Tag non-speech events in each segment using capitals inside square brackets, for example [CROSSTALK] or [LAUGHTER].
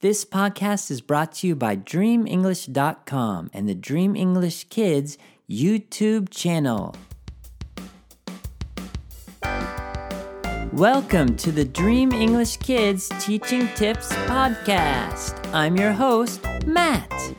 This podcast is brought to you by DreamEnglish.com and the Dream English Kids YouTube channel. Welcome to the Dream English Kids Teaching Tips Podcast. I'm your host, Matt.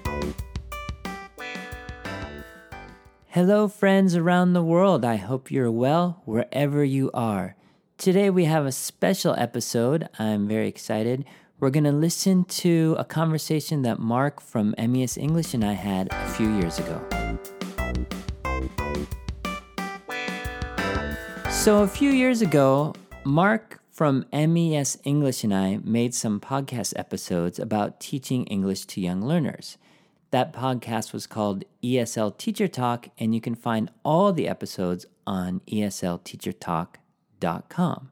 Hello, friends around the world. I hope you're well wherever you are. Today we have a special episode. I'm very excited. We're going to listen to a conversation that Mark from MES English and I had a few years ago. So, a few years ago, Mark from MES English and I made some podcast episodes about teaching English to young learners. That podcast was called ESL Teacher Talk, and you can find all the episodes on eslteachertalk.com.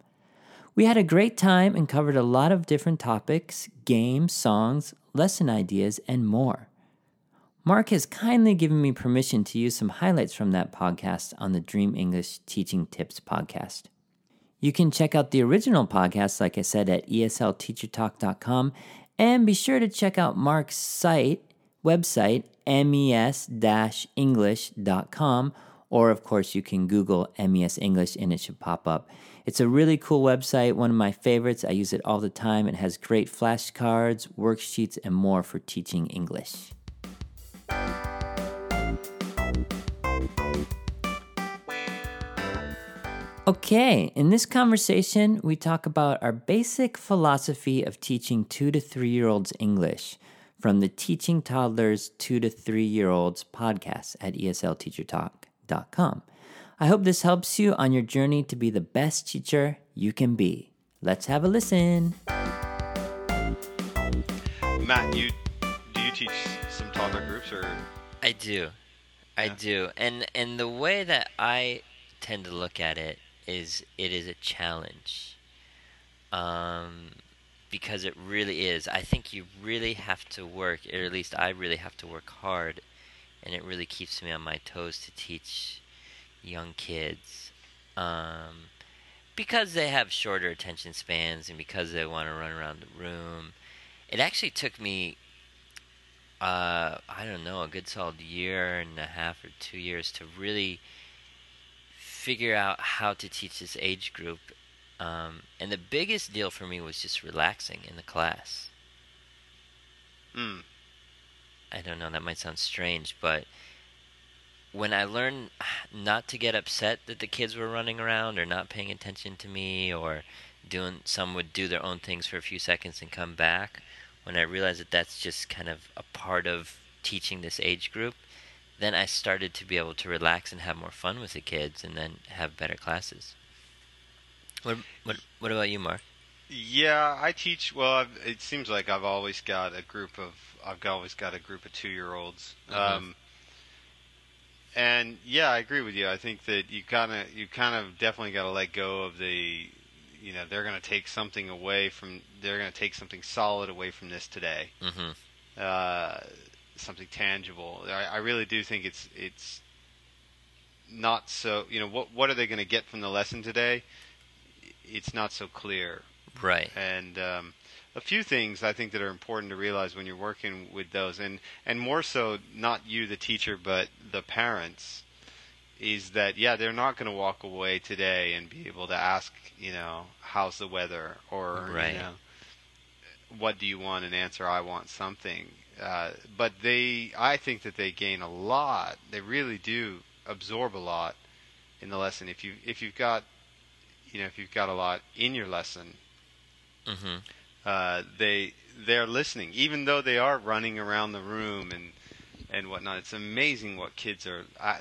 We had a great time and covered a lot of different topics, games, songs, lesson ideas, and more. Mark has kindly given me permission to use some highlights from that podcast on the Dream English Teaching Tips podcast. You can check out the original podcast, like I said, at eslteachertalk.com, and be sure to check out Mark's site, website, mes-english.com, or of course you can Google MES English and it should pop up. It's a really cool website, one of my favorites. I use it all the time. It has great flashcards, worksheets, and more for teaching English. Okay, in this conversation, we talk about our basic philosophy of teaching two to three year olds English from the Teaching Toddlers Two to Three Year Olds podcast at I hope this helps you on your journey to be the best teacher you can be. Let's have a listen. Matt, you do you teach some toddler groups or? I do, I do, and and the way that I tend to look at it is it is a challenge, um, because it really is. I think you really have to work, or at least I really have to work hard, and it really keeps me on my toes to teach young kids, um, because they have shorter attention spans and because they want to run around the room. It actually took me uh, I don't know, a good solid year and a half or two years to really figure out how to teach this age group. Um, and the biggest deal for me was just relaxing in the class. Mm. I don't know, that might sound strange, but when I learned not to get upset that the kids were running around or not paying attention to me or doing some would do their own things for a few seconds and come back, when I realized that that's just kind of a part of teaching this age group, then I started to be able to relax and have more fun with the kids and then have better classes. What what what about you, Mark? Yeah, I teach. Well, I've, it seems like I've always got a group of. I've always got a group of two-year-olds. Mhm. Um, and yeah, I agree with you. I think that you kind of, you kind of definitely got to let go of the, you know, they're going to take something away from. They're going to take something solid away from this today. Mhm. uh, something tangible. I, I really do think it's it's not so. You know, what what are they going to get from the lesson today? It's not so clear, Right. and um, a few things I think that are important to realize when you're working with those, and and more so, not you, the teacher, but the parents. Is that yeah? They're not going to walk away today and be able to ask, you know, how's the weather, or Right. you know, what do you want and answer I want something. Uh, but they, I think that they gain a lot. They really do absorb a lot in the lesson. If you if you've got, you know, if you've got a lot in your lesson, Mhm. uh, they they're listening, even though they are running around the room and and whatnot. It's amazing what kids are uh,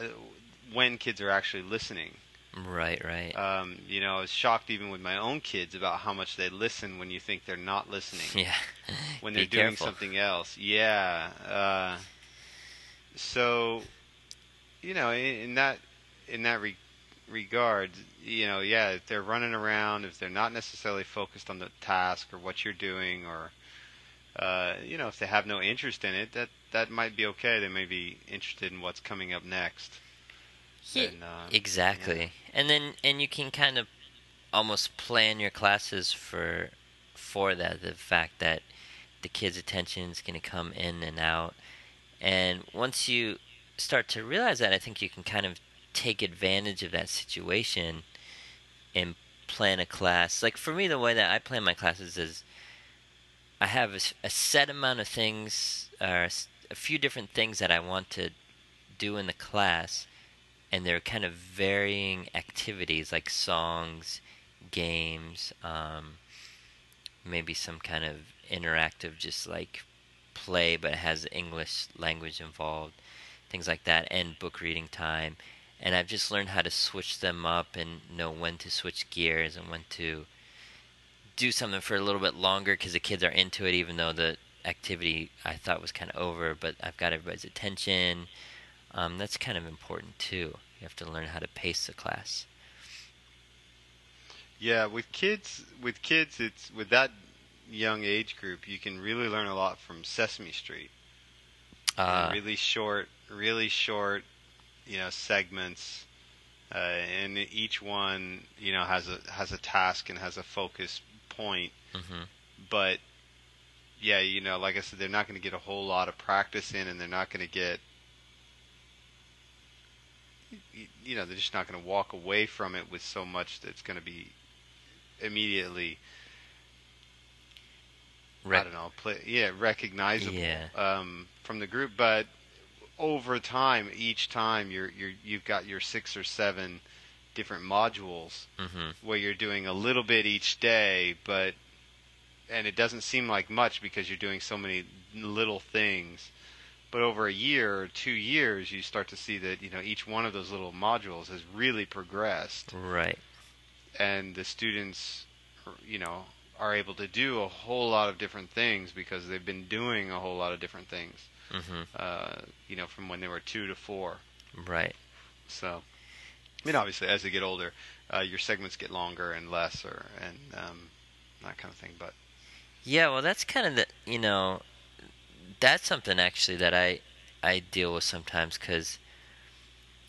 when kids are actually listening. Right. Right. Um, you know, I was shocked even with my own kids about how much they listen when you think they're not listening [LAUGHS] yeah. [LAUGHS] when they're doing careful. something else. Yeah. Uh, so, you know, in, in that in that re- regard, you know, yeah, if they're running around, if they're not necessarily focused on the task or what you're doing, or uh, you know, if they have no interest in it, that that might be okay. They may be interested in what's coming up next. Yeah, And, uh, exactly. And then and you can kind of almost plan your classes for for that the fact that the kids' attention is going to come in and out. And once you start to realize that, I think you can kind of take advantage of that situation and plan a class. Like for me, the way that I plan my classes is I have a, a set amount of things, or a few different things that I want to do in the class, and they're kind of varying activities like songs, games, um, maybe some kind of interactive, just like play, but it has English language involved, things like that, and book reading time. And I've just learned how to switch them up and know when to switch gears and when to do something for a little bit longer because the kids are into it, even though the activity I thought was kind of over. But I've got everybody's attention. Um, that's kind of important too. You have to learn how to pace the class. Yeah, with kids, with kids, it's with that young age group, you can really learn a lot from Sesame Street. Uh, really short, really short, you know, segments, uh, and each one, you know, has a has a task and has a focus point. Mm-hmm. But yeah, you know, like I said, they're not going to get a whole lot of practice in, and they're not going to get, you know, they're just not going to walk away from it with so much that's going to be immediately Rec- I don't know, play, yeah, recognizable yeah. Um, from the group. But over time, each time you're you're you've got your six or seven different modules mm-hmm. where you're doing a little bit each day, but and it doesn't seem like much because you're doing so many little things. But over a year or two years, you start to see that you know each one of those little modules has really progressed. Right. And the students, you know, are able to do a whole lot of different things because they've been doing a whole lot of different things. Mm-hmm. Uh, you know, from when they were two to four. Right. So, I mean, obviously, as they get older, uh, your segments get longer and less, or and um, that kind of thing. But yeah, well, that's kind of the you know, that's something actually that I I deal with sometimes because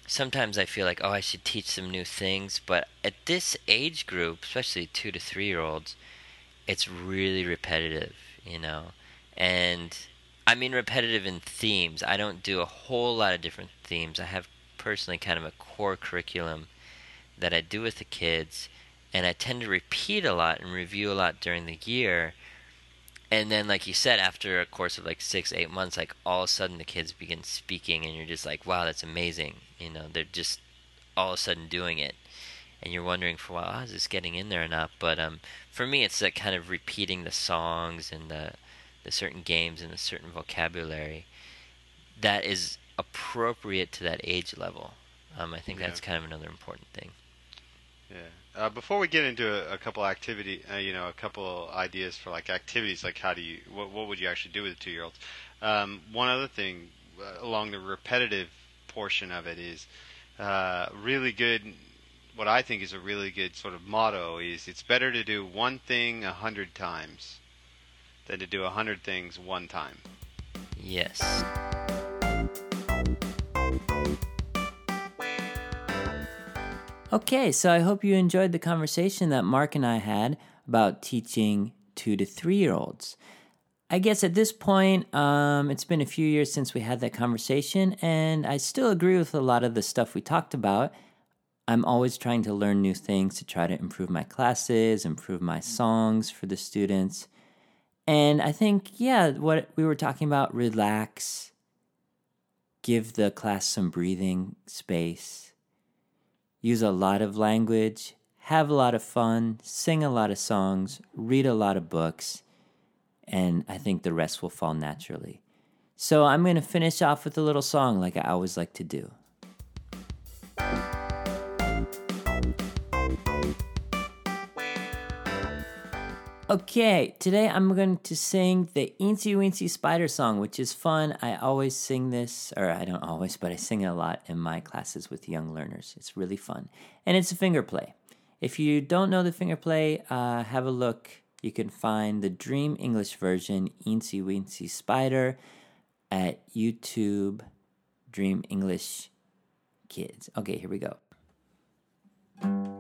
sometimes I feel like oh I should teach some new things, but at this age group, especially two to three year olds, it's really repetitive, you know. And I mean repetitive in themes. I don't do a whole lot of different themes. I have personally kind of a core curriculum that I do with the kids and I tend to repeat a lot and review a lot during the year. And then like you said after a course of like 6 8 months like all of a sudden the kids begin speaking and you're just like wow that's amazing. You know, they're just all of a sudden doing it and you're wondering for a while, oh, is this getting in there or not? But um, for me, it's that kind of repeating the songs and the certain games and a certain vocabulary that is appropriate to that age level. Um, I think yeah. that's kind of another important thing. Yeah. Uh, before we get into a, a couple activity, uh, you know, a couple ideas for like activities, like how do you, what, what would you actually do with the two-year-olds? Um, one other thing uh, along the repetitive portion of it is uh, really good what I think is a really good sort of motto is it's better to do one thing a hundred times than to do a hundred things one time. Yes. Okay, so I hope you enjoyed the conversation that Mark and I had about teaching two to three year olds. I guess at this point, um, it's been a few years since we had that conversation, and I still agree with a lot of the stuff we talked about. I'm always trying to learn new things to try to improve my classes, improve my songs for the students. And I think, yeah, what we were talking about relax, give the class some breathing space, use a lot of language, have a lot of fun, sing a lot of songs, read a lot of books, and I think the rest will fall naturally. So I'm going to finish off with a little song like I always like to do. Okay, today I'm going to sing the Eensy Weensy Spider song, which is fun. I always sing this, or I don't always, but I sing it a lot in my classes with young learners. It's really fun. And it's a finger play. If you don't know the finger play, uh, have a look. You can find the Dream English version, Eensy Weensy Spider, at YouTube Dream English Kids. Okay, here we go.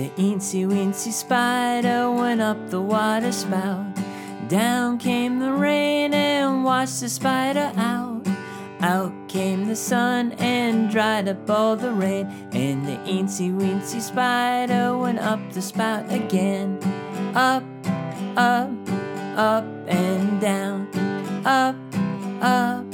The eensy weensy spider went up the water spout. Down came the rain and washed the spider out. Out came the sun and dried up all the rain. And the eensy weensy spider went up the spout again. Up, up, up and down. Up, up,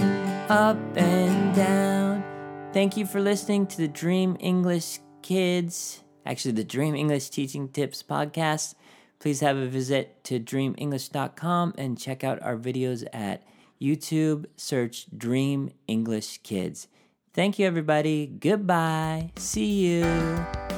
up and down. Thank you for listening to the Dream English Kids, actually, the Dream English Teaching Tips podcast. Please have a visit to dreamenglish.com and check out our videos at YouTube. Search Dream English Kids. Thank you, everybody. Goodbye. See you.